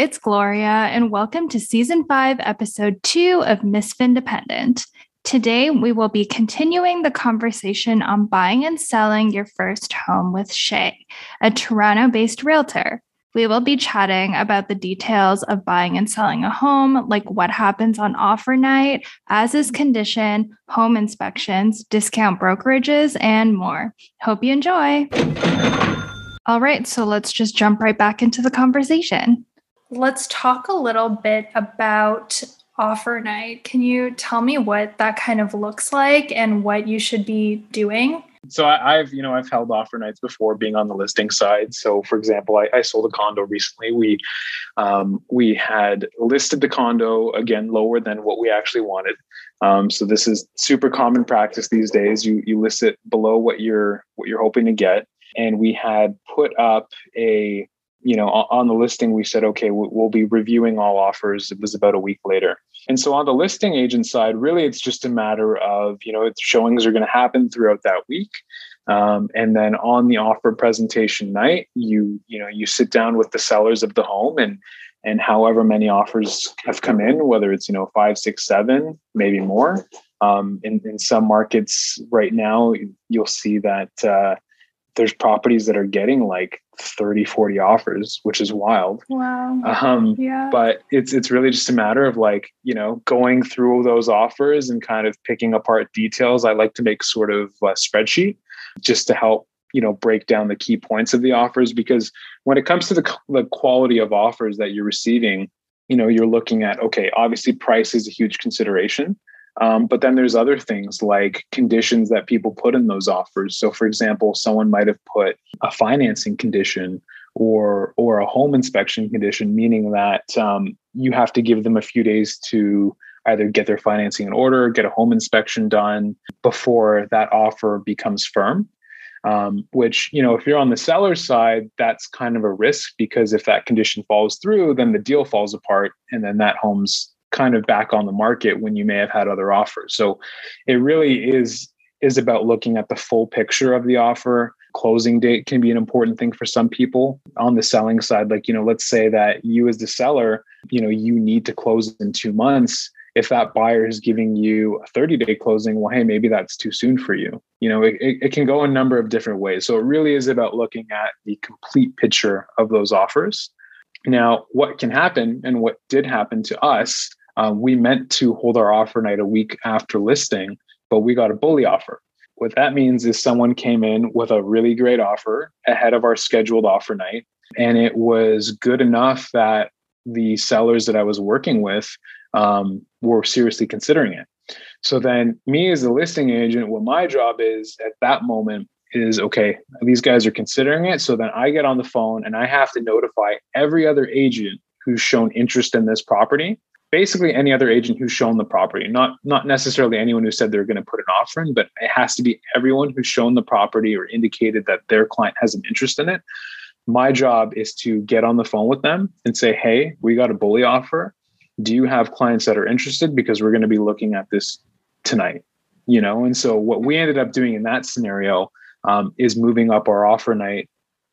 it's Gloria, and welcome to Season 5, Episode 2 of Miss Independent. Today, we will be continuing the conversation on buying and selling your first home with Shay, a Toronto based realtor. We will be chatting about the details of buying and selling a home, like what happens on offer night, as is condition, home inspections, discount brokerages, and more. Hope you enjoy. All right, so let's just jump right back into the conversation. Let's talk a little bit about offer night. Can you tell me what that kind of looks like and what you should be doing? So I, have you know I've held offer nights before being on the listing side. So for example, I, I sold a condo recently. We um, we had listed the condo again lower than what we actually wanted. Um, so this is super common practice these days. You you list it below what you're what you're hoping to get, and we had put up a you know on the listing we said okay we'll be reviewing all offers it was about a week later and so on the listing agent side, really it's just a matter of, you know, showings are going to happen throughout that week. Um, and then on the offer presentation night, you, you know, you sit down with the sellers of the home and, and however many offers have come in, whether it's, you know, five, six, seven, maybe more. Um, in, in some markets right now, you'll see that, uh, there's properties that are getting like 30 40 offers which is wild. Wow. Um yeah. but it's it's really just a matter of like you know going through those offers and kind of picking apart details. I like to make sort of a spreadsheet just to help you know break down the key points of the offers because when it comes to the, the quality of offers that you're receiving you know you're looking at okay obviously price is a huge consideration um, but then there's other things like conditions that people put in those offers. So, for example, someone might have put a financing condition or or a home inspection condition, meaning that um, you have to give them a few days to either get their financing in order, get a home inspection done before that offer becomes firm. Um, which you know if you're on the seller side that's kind of a risk because if that condition falls through then the deal falls apart and then that home's kind of back on the market when you may have had other offers. So it really is is about looking at the full picture of the offer. Closing date can be an important thing for some people on the selling side. Like, you know, let's say that you as the seller, you know, you need to close in two months. If that buyer is giving you a 30 day closing, well, hey, maybe that's too soon for you. You know, it, it can go a number of different ways. So it really is about looking at the complete picture of those offers. Now, what can happen and what did happen to us uh, we meant to hold our offer night a week after listing, but we got a bully offer. What that means is someone came in with a really great offer ahead of our scheduled offer night. And it was good enough that the sellers that I was working with um, were seriously considering it. So then, me as a listing agent, what my job is at that moment is okay, these guys are considering it. So then I get on the phone and I have to notify every other agent who's shown interest in this property basically any other agent who's shown the property not not necessarily anyone who said they're going to put an offer in but it has to be everyone who's shown the property or indicated that their client has an interest in it. My job is to get on the phone with them and say hey we got a bully offer. Do you have clients that are interested? Because we're going to be looking at this tonight you know? And so what we ended up doing in that scenario um, is moving up our offer night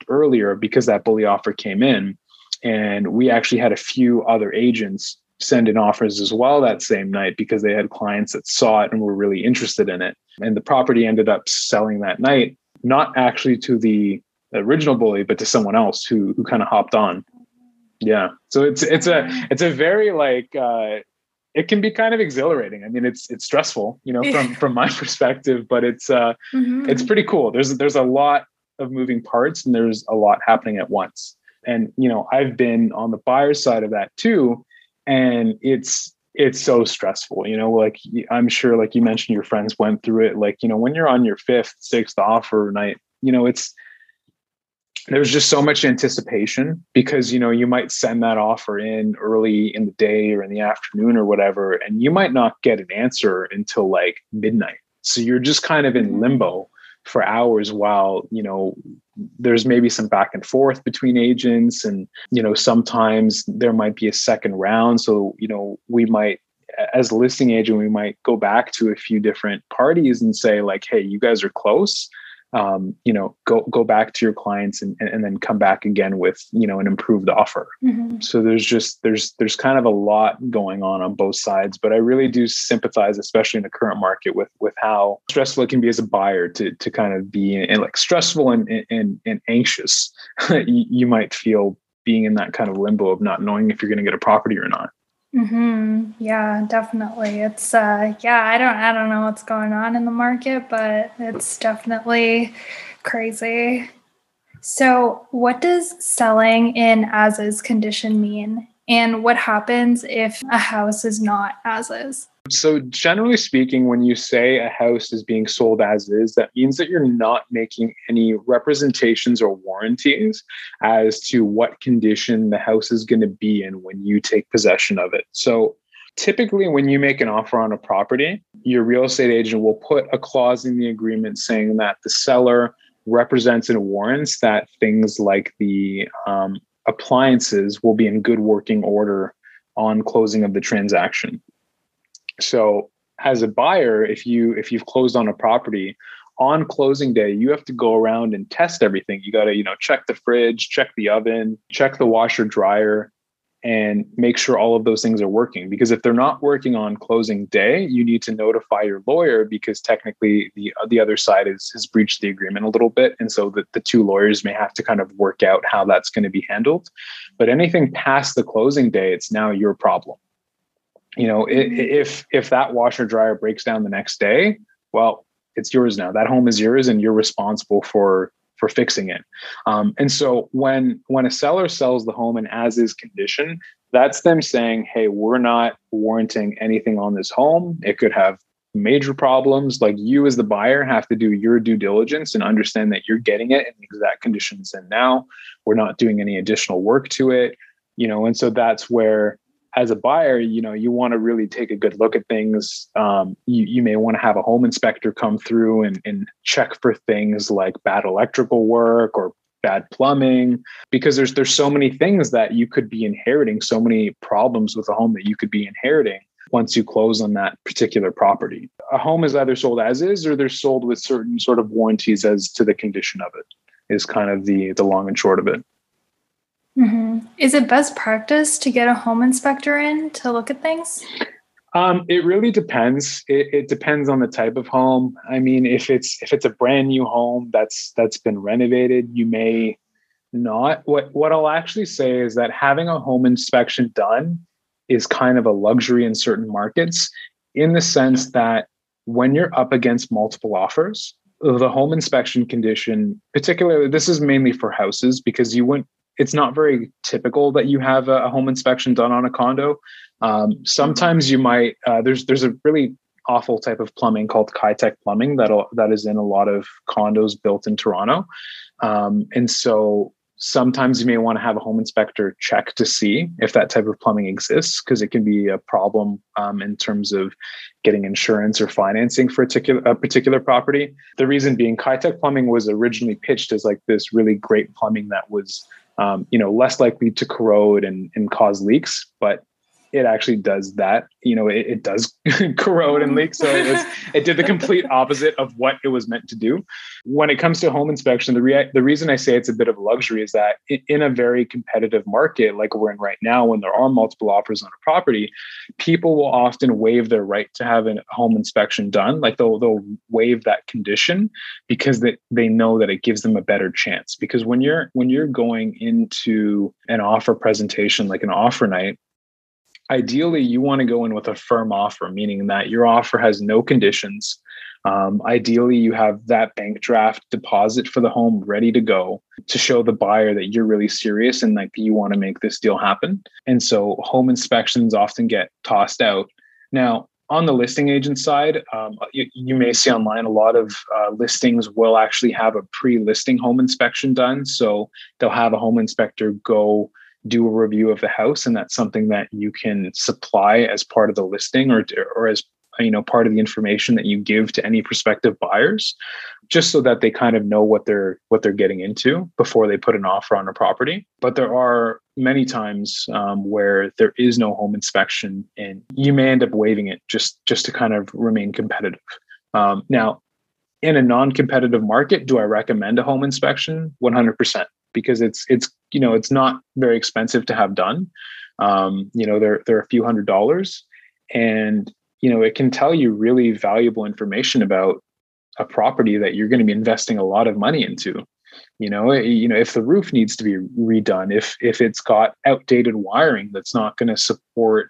earlier because that bully offer came in and we actually had a few other agents send in offers as well that same night because they had clients that saw it and were really interested in it. And the property ended up selling that night, not actually to the original bully, but to someone else who who kind of hopped on. Yeah. So it's it's a it's a very like uh it can be kind of exhilarating. I mean, it's it's stressful, you know, from from my perspective, but it's uh mm-hmm. it's pretty cool. There's there's a lot of moving parts and there's a lot happening at once. And you know, I've been on the buyer side of that too and it's it's so stressful you know like i'm sure like you mentioned your friends went through it like you know when you're on your fifth sixth offer night you know it's there's just so much anticipation because you know you might send that offer in early in the day or in the afternoon or whatever and you might not get an answer until like midnight so you're just kind of in mm-hmm. limbo for hours while you know there's maybe some back and forth between agents and you know sometimes there might be a second round. So you know we might as a listing agent we might go back to a few different parties and say like hey you guys are close um, you know go go back to your clients and, and then come back again with you know an improved offer. Mm-hmm. so there's just there's there's kind of a lot going on on both sides but i really do sympathize especially in the current market with with how stressful it can be as a buyer to to kind of be in, like stressful and and, and anxious. You, you might feel being in that kind of limbo of not knowing if you're going to get a property or not Mm-hmm. Yeah, definitely. It's uh yeah, I don't I don't know what's going on in the market, but it's definitely crazy. So, what does selling in as is condition mean? And what happens if a house is not as is? So, generally speaking, when you say a house is being sold as is, that means that you're not making any representations or warranties as to what condition the house is going to be in when you take possession of it. So, typically, when you make an offer on a property, your real estate agent will put a clause in the agreement saying that the seller represents and warrants that things like the um, appliances will be in good working order on closing of the transaction. So as a buyer, if you if you've closed on a property on closing day, you have to go around and test everything. You got to, you know, check the fridge, check the oven, check the washer dryer and make sure all of those things are working because if they're not working on closing day, you need to notify your lawyer because technically the the other side is, has breached the agreement a little bit and so the, the two lawyers may have to kind of work out how that's going to be handled. But anything past the closing day, it's now your problem you know mm-hmm. if if that washer dryer breaks down the next day well it's yours now that home is yours and you're responsible for for fixing it. Um, and so when when a seller sells the home in as is condition that's them saying hey we're not warranting anything on this home. It could have major problems. Like you as the buyer have to do your due diligence and understand that you're getting it in the exact conditions and now. We're not doing any additional work to it you know and so that's where as a buyer, you know, you want to really take a good look at things. Um, you, you may want to have a home inspector come through and, and check for things like bad electrical work or bad plumbing, because there's there's so many things that you could be inheriting, so many problems with a home that you could be inheriting once you close on that particular property. A home is either sold as is or they're sold with certain sort of warranties as to the condition of it. Is kind of the the long and short of it. Mm-hmm. Is it best practice to get a home inspector in to look at things? Um, it really depends. It, it, depends on the type of home. I mean, if it's if it's a brand new home that's that's been renovated, you may not. What what I'll actually say is that having a home inspection done is kind of a luxury in certain markets, in the sense that when you're up against multiple offers, the home inspection condition, particularly this is mainly for houses because you wouldn't it's not very typical that you have a, home inspection done on a condo. Um, sometimes you might uh, there's there's a really awful type of plumbing called Kitec plumbing that that is in a lot of condos built in Toronto, um, and so sometimes you may want to have a home inspector check to see if that type of plumbing exists because it can be a problem um, in terms of getting insurance or financing for a particular, a particular property. The reason being Kitec plumbing was originally pitched as like this really great plumbing that was um, you know, less likely to corrode and, and cause leaks, but it actually does that. You know, it, it does corrode and leak. So it, was, it did the complete opposite of what it was meant to do. When it comes to home inspection, the, rea- the reason I say it's a bit of luxury is that in a very competitive market like we're in right now, when there are multiple offers on a property, people will often waive their right to have a home inspection done. Like they'll, they'll waive that condition because they, they know that it gives them a better chance. Because when you're when you're going into an offer presentation, like an offer night, ideally you want to go in with a firm offer meaning that your offer has no conditions. Um, ideally you have that bank draft deposit for the home ready to go to show the buyer that you're really serious and like you want to make this deal happen. And so home inspections often get tossed out. Now on the listing agent side, um, you, you, may see online a lot of uh, listings will actually have a pre-listing home inspection done. So they'll have a home inspector go do a review of the house and that's something that you can supply as part of the listing or or as you know part of the information that you give to any prospective buyers just so that they kind of know what they're what they're getting into before they put an offer on a property. But there are many times um, where there is no home inspection and you may end up waiving it just just to kind of remain competitive. Um, now in a non-competitive market, do I recommend a home inspection? 100% because it's it's you know it's not very expensive to have done. Um, you know, they're they're a few hundred dollars, and you know it can tell you really valuable information about a property that you're going to be investing a lot of money into. You know, eh, you know if the roof needs to be redone, if if it's got outdated wiring that's not going to support,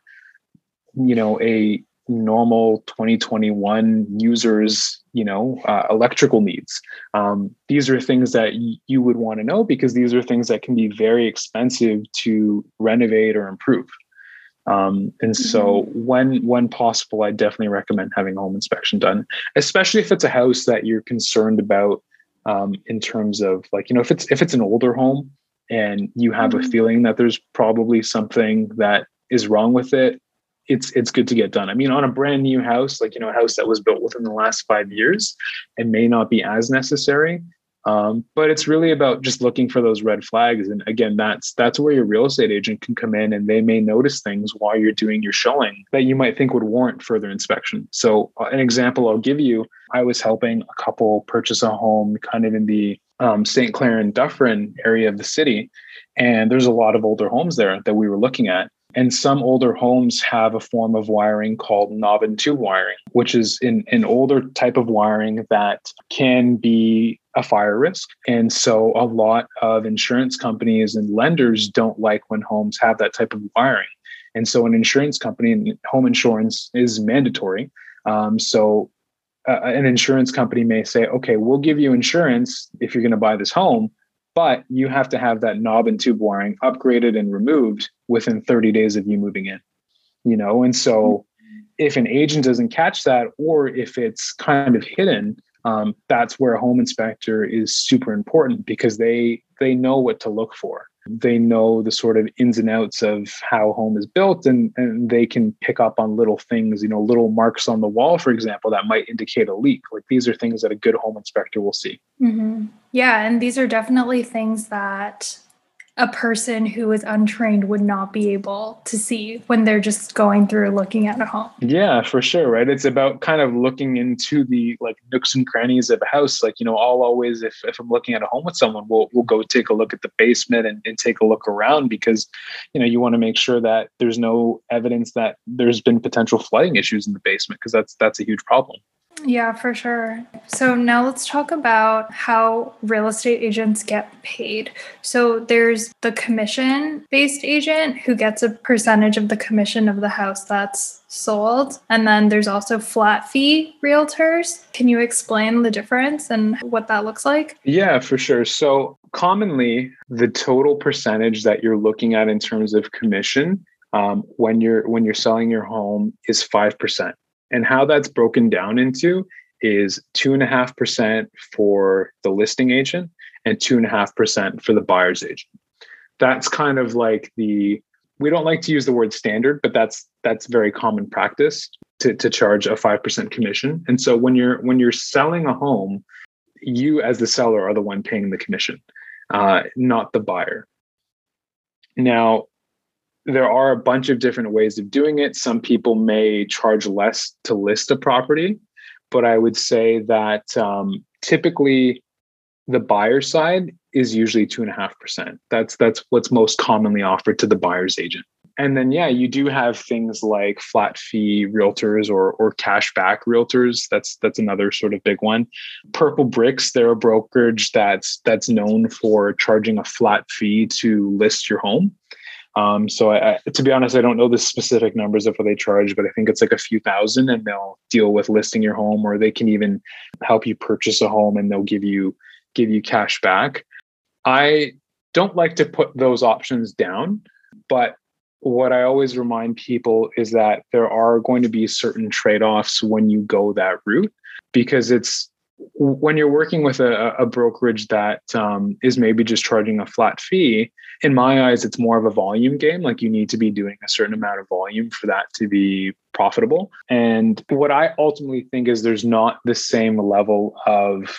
you know, a normal 2021 users you know uh, electrical needs um, these are things that y- you would want to know because these are things that can be very expensive to renovate or improve um, and so mm-hmm. when when possible i definitely recommend having a home inspection done especially if it's a house that you're concerned about um, in terms of like you know if it's if it's an older home and you have mm-hmm. a feeling that there's probably something that is wrong with it it's it's good to get done. I mean, on a brand new house, like you know, a house that was built within the last five years, it may not be as necessary. Um, but it's really about just looking for those red flags. And again, that's that's where your real estate agent can come in and they may notice things while you're doing your showing that you might think would warrant further inspection. So uh, an example I'll give you, I was helping a couple purchase a home kind of in the um, St. Clair and Dufferin area of the city. And there's a lot of older homes there that we were looking at. And some older homes have a form of wiring called knob and tube wiring, which is an, an older type of wiring that can be a fire risk. And so a lot of insurance companies and lenders don't like when homes have that type of wiring. And so an insurance company and home insurance is mandatory. Um, so uh, an insurance company may say, okay, we'll give you insurance if you're going to buy this home, but you have to have that knob and tube wiring upgraded and removed within 30 days of you moving in you know? And so if an agent doesn't catch that or if it's kind of hidden um, that's where a home inspector is super important because they they know what to look for they know the sort of ins and outs of how home is built and, and they can pick up on little things you know little marks on the wall for example that might indicate a leak like these are things that a good home inspector will see mm-hmm. yeah and these are definitely things that a person who is untrained would not be able to see when they're just going through looking at a home. Yeah, for sure, right? It's about kind of looking into the like nooks and crannies of a house. Like, you know, I'll always if, if I'm looking at a home with someone, we'll we'll go take a look at the basement and, and take a look around because, you know, you want to make sure that there's no evidence that there's been potential flooding issues in the basement because that's that's a huge problem. Yeah, for sure. So now let's talk about how real estate agents get paid. So there's the commission based agent who gets a percentage of the commission of the house that's sold. And then there's also flat fee realtors. Can you explain the difference and what that looks like? Yeah, for sure. So commonly, the total percentage that you're looking at in terms of commission um, when you're when you're selling your home is five percent. And how that's broken down into is two and a half percent for the listing agent and two and a half percent for the buyer's agent. That's kind of like the we don't like to use the word standard, but that's that's very common practice to, to charge a five percent commission. And so when you're when you're selling a home, you as the seller are the one paying the commission, uh, not the buyer. Now, there are a bunch of different ways of doing it. Some people may charge less to list a property, but I would say that um, typically the buyer side is usually two and a half percent. That's that's what's most commonly offered to the buyer's agent. And then yeah, you do have things like flat fee realtors or or cash back realtors. That's that's another sort of big one. Purplebricks, they're a brokerage that's that's known for charging a flat fee to list your home. Um, so I, I, to be honest, I don't know the specific numbers of what they charge, but I think it's like a few thousand and they'll deal with listing your home or they can even help you purchase a home and they'll give you, give you cash back. I don't like to put those options down, but what I always remind people is that there are going to be certain trade-offs when you go that route because it's when you're working with a, a brokerage that um, is maybe just charging a flat fee, in my eyes, it's more of a volume game. Like you need to be doing a certain amount of volume for that to be profitable. And what I ultimately think is there's not the same level of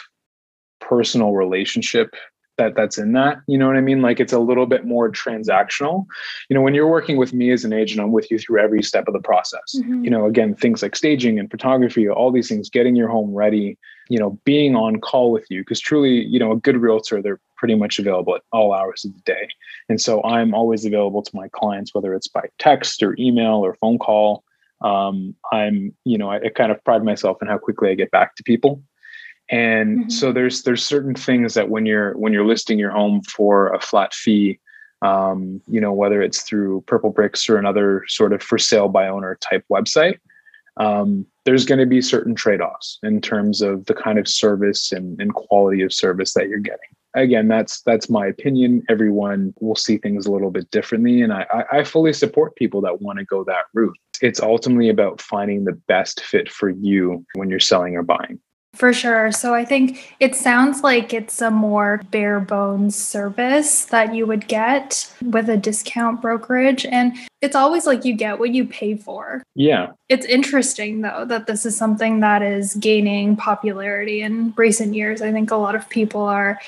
personal relationship that that's in that you know what i mean like it's a little bit more transactional you know when you're working with me as an agent i'm with you through every step of the process mm-hmm. you know again things like staging and photography all these things getting your home ready you know, being on call with you because truly, you know, a good realtor, they're pretty much available at all hours of the day. And so I'm always available to my clients, whether it's by text or email or phone call. Um, I'm, you know, I, I kind of pride myself in how quickly I get back to people. And mm-hmm. so there's there's certain things that when you're when you're listing your home for a flat fee, um, you know, whether it's through Purplebricks or another sort of for sale by owner type website, um, there's going to be certain trade-offs in terms of the kind of service and, and quality of service that you're getting. Again that's that's my opinion. Everyone will see things a little bit differently and i i fully support people that want to go that route. It's ultimately about finding the best fit for you when you're selling or buying for sure. So I think it sounds like it's a more bare bones service that you would get with a discount brokerage. And it's always like you get what you pay for. Yeah. It's interesting, though, that this is something that is gaining popularity in recent years. I think a lot of people are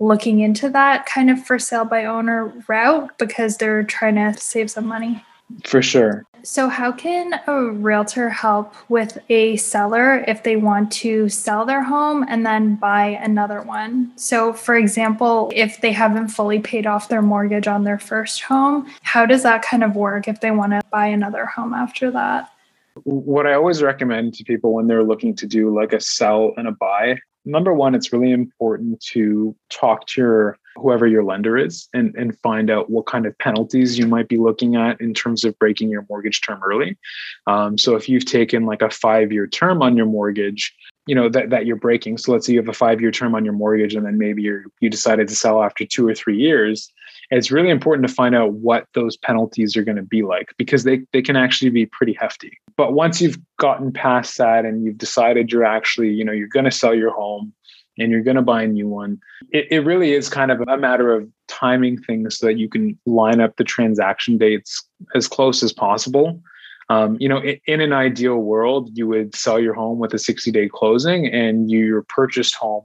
looking into that kind of for sale by owner route because they're trying to save some money. For sure. So, how can a realtor help with a seller if they want to sell their home and then buy another one? So, for example, if they haven't fully paid off their mortgage on their first home, how does that kind of work if they want to buy another home after that? What I always recommend to people when they're looking to do like a sell and a buy, number one, it's really important to talk to your whoever your lender is and, and find out what kind of penalties you might be looking at in terms of breaking your mortgage term early. Um, so if you've taken like a five year term on your mortgage, you know that, that you're breaking. So let's say you have a five year term on your mortgage and then maybe you you decided to sell after two or three years. It's really important to find out what those penalties are going to be like because they, they can actually be pretty hefty. But once you've gotten past that and you've decided you're actually, you know, you're going to sell your home, and you're going to buy a new one. It, it really is kind of a matter of timing things so that you can line up the transaction dates as close as possible. Um, you know, in, in, an ideal world, you would sell your home with a 60 day closing and your purchased home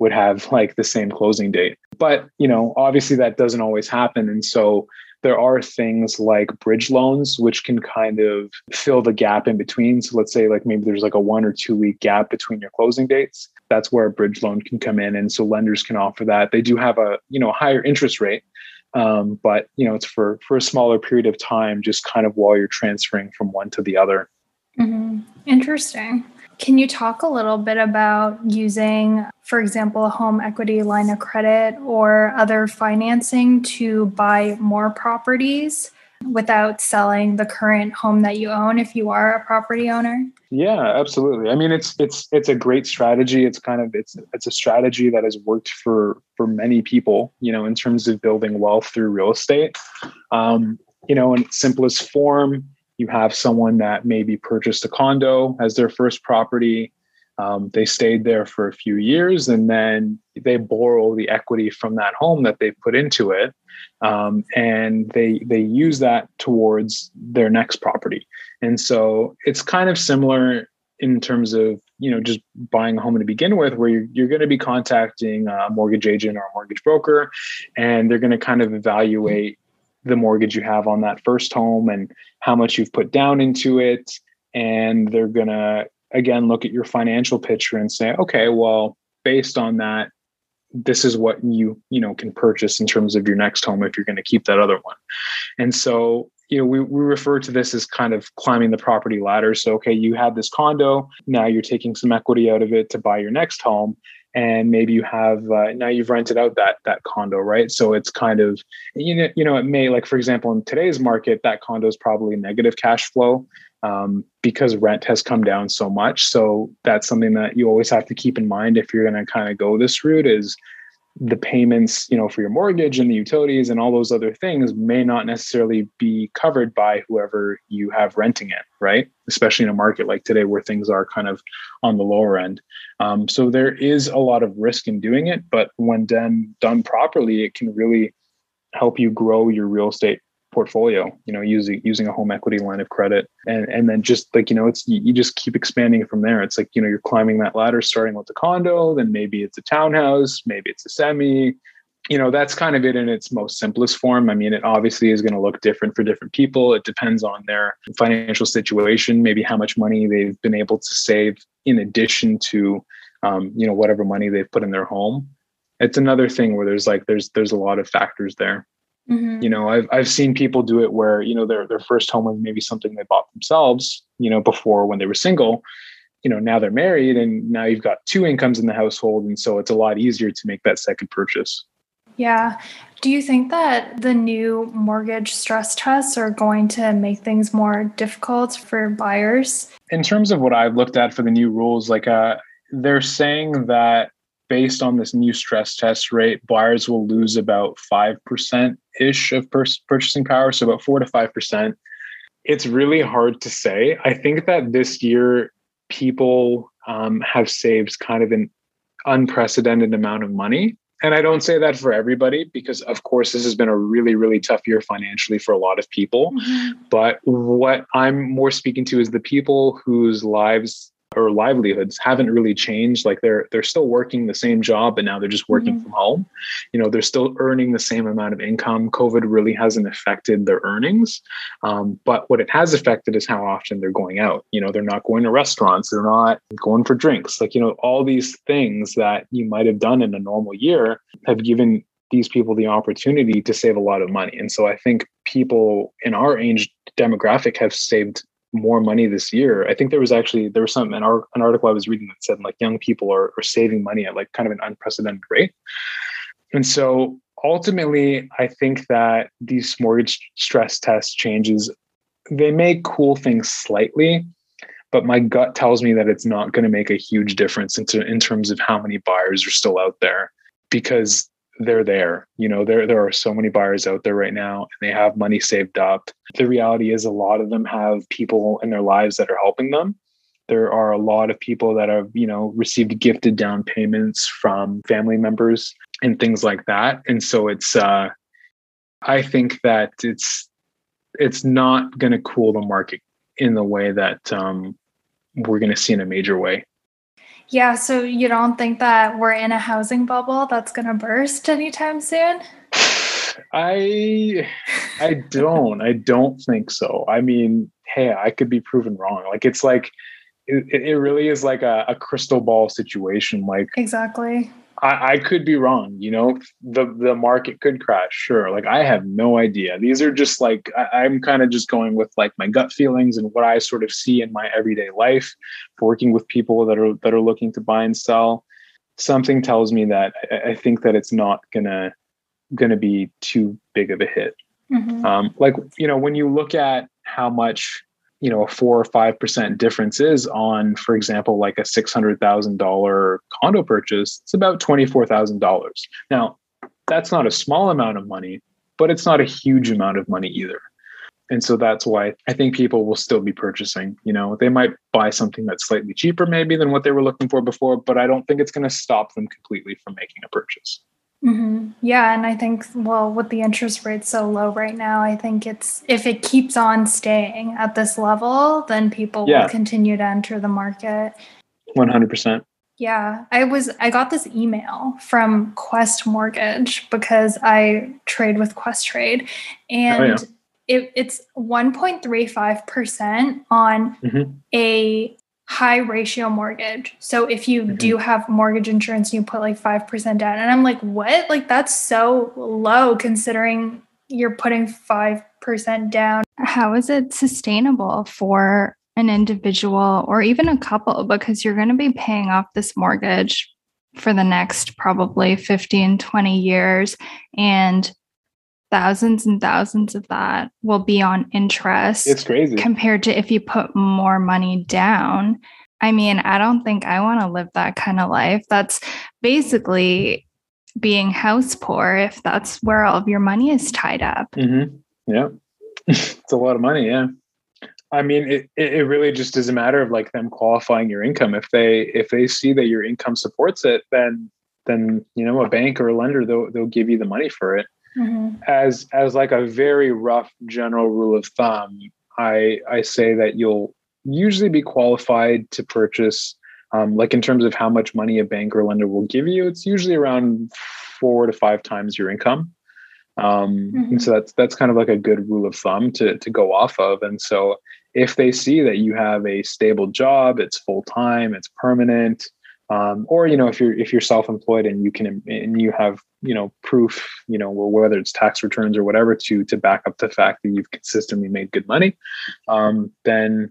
would have like the same closing date. But, you know, obviously that doesn't always happen. And so there are things like bridge loans, which can kind of fill the gap in between. So let's say like maybe there's like a one or two week gap between your closing dates. That's where a bridge loan can come in. And so lenders can offer that. They do have a, you know, higher interest rate. Um, but you know, it's for for a smaller period of time, just kind of while you're transferring from one to the other. Mm-hmm. Interesting. Can you talk a little bit about using, for example, a home equity line of credit or other financing to buy more properties without selling the current home that you own if you are a property owner? Yeah, absolutely. I mean, it's it's it's a great strategy. It's kind of it's it's a strategy that has worked for for many people, you know, in terms of building wealth through real estate. Um, you know, in its simplest form, you have someone that maybe purchased a condo as their first property. Um, they stayed there for a few years and then they borrow the equity from that home that they put into it. Um, and they they use that towards their next property. And so it's kind of similar in terms of you know just buying a home to begin with where you're, you're going to be contacting a mortgage agent or a mortgage broker and they're going to kind of evaluate the mortgage you have on that first home and how much you've put down into it. And they're going to, again, look at your financial picture and say, okay, well, based on that, this is what you you know can purchase in terms of your next home if you're going to keep that other one. And so you know we, we refer to this as kind of climbing the property ladder. So okay you have this condo now you're taking some equity out of it to buy your next home and maybe you have uh, now you've rented out that that condo right? So it's kind of you know you know it may like for example in today's market that condo is probably negative cash flow um, because rent has come down so much. So that's something that you always have to keep in mind if you're going to kind of go this route is the payments you know for your mortgage and the utilities and all those other things may not necessarily be covered by whoever you have renting it right? Especially in a market like today where things are kind of on the lower end. Um, so there is a lot of risk in doing it but when done done properly it can really help you grow your real estate portfolio you know using using a home equity line of credit. And and then just like you know it's you, just keep expanding from there. It's like you know you're climbing that ladder starting with the condo then maybe it's a townhouse maybe it's a semi. You know that's kind of it in its most simplest form. I mean it obviously is going to look different for different people. It depends on their financial situation maybe how much money they've been able to save in addition to um, you know whatever money they've put in their home. It's another thing where there's like there's there's a lot of factors there mm-hmm. you know i've i've seen people do it where you know their their first home was maybe something they bought themselves you know before when they were single. You know now they're married and now you've got two incomes in the household and so it's a lot easier to make that second purchase. Yeah. Do you think that the new mortgage stress tests are going to make things more difficult for buyers? In terms of what i've looked at for the new rules like uh they're saying that based on this new stress test rate, buyers will lose about 5% ish of purchasing power. So about 4 to 5%. It's really hard to say. I think that this year, people um, have saved kind of an unprecedented amount of money. And I don't say that for everybody because, of course, this has been a really, really tough year financially for a lot of people. Mm-hmm. But what I'm more speaking to is the people whose lives or livelihoods haven't really changed. Like they're they're still working the same job but now they're just working mm-hmm. from home. You know they're still earning the same amount of income. Covid really hasn't affected their earnings um, but what it has affected is how often they're going out. You know they're not going to restaurants they're not going for drinks. Like you know all these things that you might have done in a normal year have given these people the opportunity to save a lot of money. And so i think people in our age demographic have saved more money this year. I think there was actually there was some an, art, an article I was reading that said like young people are, are saving money at like kind of an unprecedented rate. And so ultimately, I think that these mortgage stress test changes they may cool things slightly, but my gut tells me that it's not going to make a huge difference in terms of how many buyers are still out there because they're there. You know, there there are so many buyers out there right now and they have money saved up. The reality is a lot of them have people in their lives that are helping them. There are a lot of people that have, you know, received gifted down payments from family members and things like that. And so it's uh I think that it's it's not going to cool the market in the way that um, we're going to see in a major way. Yeah, so you don't think that we're in a housing bubble that's going to burst anytime soon? I I don't. I don't think so. I mean, hey, I could be proven wrong. Like it's like it, it really is like a, a crystal ball situation. Like exactly. I, I could be wrong. You know, the the market could crash. Sure. Like I have no idea. These are just like I, I'm kind of just going with like my gut feelings and what I sort of see in my everyday life, working with people that are that are looking to buy and sell. Something tells me that I, I think that it's not gonna gonna be too big of a hit. Mm-hmm. Um, like you know, when you look at how much you know a four or five percent difference is on for example like a six hundred thousand dollar condo purchase it's about twenty four thousand dollars. Now that's not a small amount of money but it's not a huge amount of money either. And so that's why i think people will still be purchasing you know they might buy something that's slightly cheaper maybe than what they were looking for before but i don't think it's going to stop them completely from making a purchase Mm-hmm. Yeah, and I think well, with the interest rate so low right now, I think it's if it keeps on staying at this level, then people yeah. will continue to enter the market. One hundred percent. Yeah, I was I got this email from Quest Mortgage because I trade with Questrade, and oh, yeah. it, it's one point three five percent on mm-hmm. a high ratio mortgage. So if you mm-hmm. do have mortgage insurance, you put like 5% down. And I'm like, what? Like that's so low considering you're putting 5% down. How is it sustainable for an individual or even a couple? Because you're going to be paying off this mortgage for the next probably 15, 20 years. And thousands and thousands of that will be on interest. It's crazy. Compared to if you put more money down. I mean, I don't think I want to live that kind of life. That's basically being house poor if that's where all of your money is tied up. Mm-hmm. Yeah. it's a lot of money. Yeah. I mean, it, it really just is a matter of like them qualifying your income. If they if they see that your income supports it, then then you know a bank or a lender they'll they'll give you the money for it. Mm-hmm. As as like a very rough general rule of thumb, I I say that you'll usually be qualified to purchase, um, like in terms of how much money a bank or lender will give you. It's usually around four to five times your income. Um, mm-hmm. And so that's that's kind of like a good rule of thumb to to go off of. And so if they see that you have a stable job, it's full time, it's permanent, Um, or you know if you're if you're self-employed and you can and you have you know proof you know whether it's tax returns or whatever to to back up the fact that you've consistently made good money um, then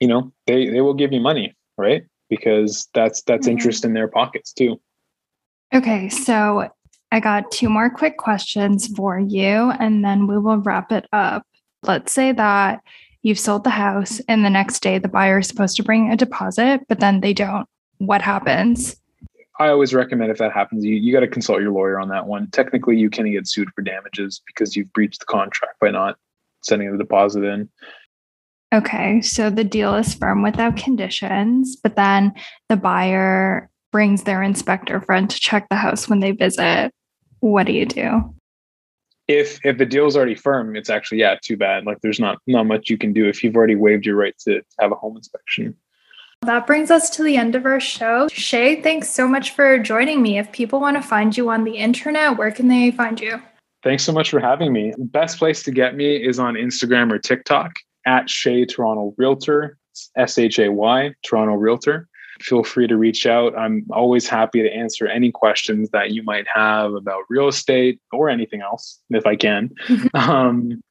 you know they they will give you money right? Because that's that's mm-hmm. interest in their pockets too. Okay so i got two more quick questions for you and then we will wrap it up. Let's say that you've sold the house and the next day the buyer is supposed to bring a deposit but then they don't what happens I always recommend if that happens, you, you got to consult your lawyer on that one. Technically, you can get sued for damages because you've breached the contract by not sending the deposit in. Okay, so the deal is firm without conditions, but then the buyer brings their inspector friend to check the house when they visit. What do you do? If if the deal's already firm, it's actually yeah, too bad. Like there's not not much you can do if you've already waived your right to have a home inspection. That brings us to the end of our show. Shay, thanks so much for joining me. If people want to find you on the internet, where can they find you? Thanks so much for having me. Best place to get me is on Instagram or TikTok at Shay Toronto Realtor, S H A Y, Toronto Realtor. Feel free to reach out. I'm always happy to answer any questions that you might have about real estate or anything else, if I can. um,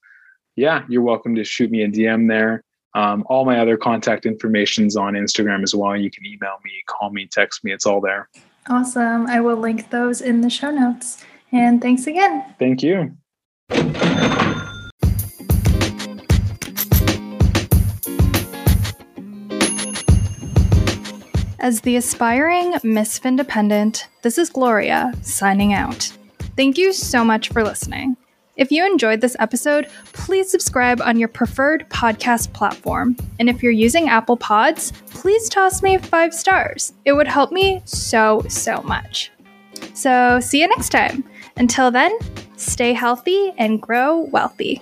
yeah, you're welcome to shoot me a DM there. Um, all my other contact information's on Instagram as well. You can email me, call me, text me. It's all there. Awesome. I will link those in the show notes. And thanks again. Thank you. As the aspiring Miss Independent, this is Gloria signing out. Thank you so much for listening. If you enjoyed this episode, please subscribe on your preferred podcast platform. And if you're using Apple Pods, please toss me five stars. It would help me so, so much. So, see you next time. Until then, stay healthy and grow wealthy.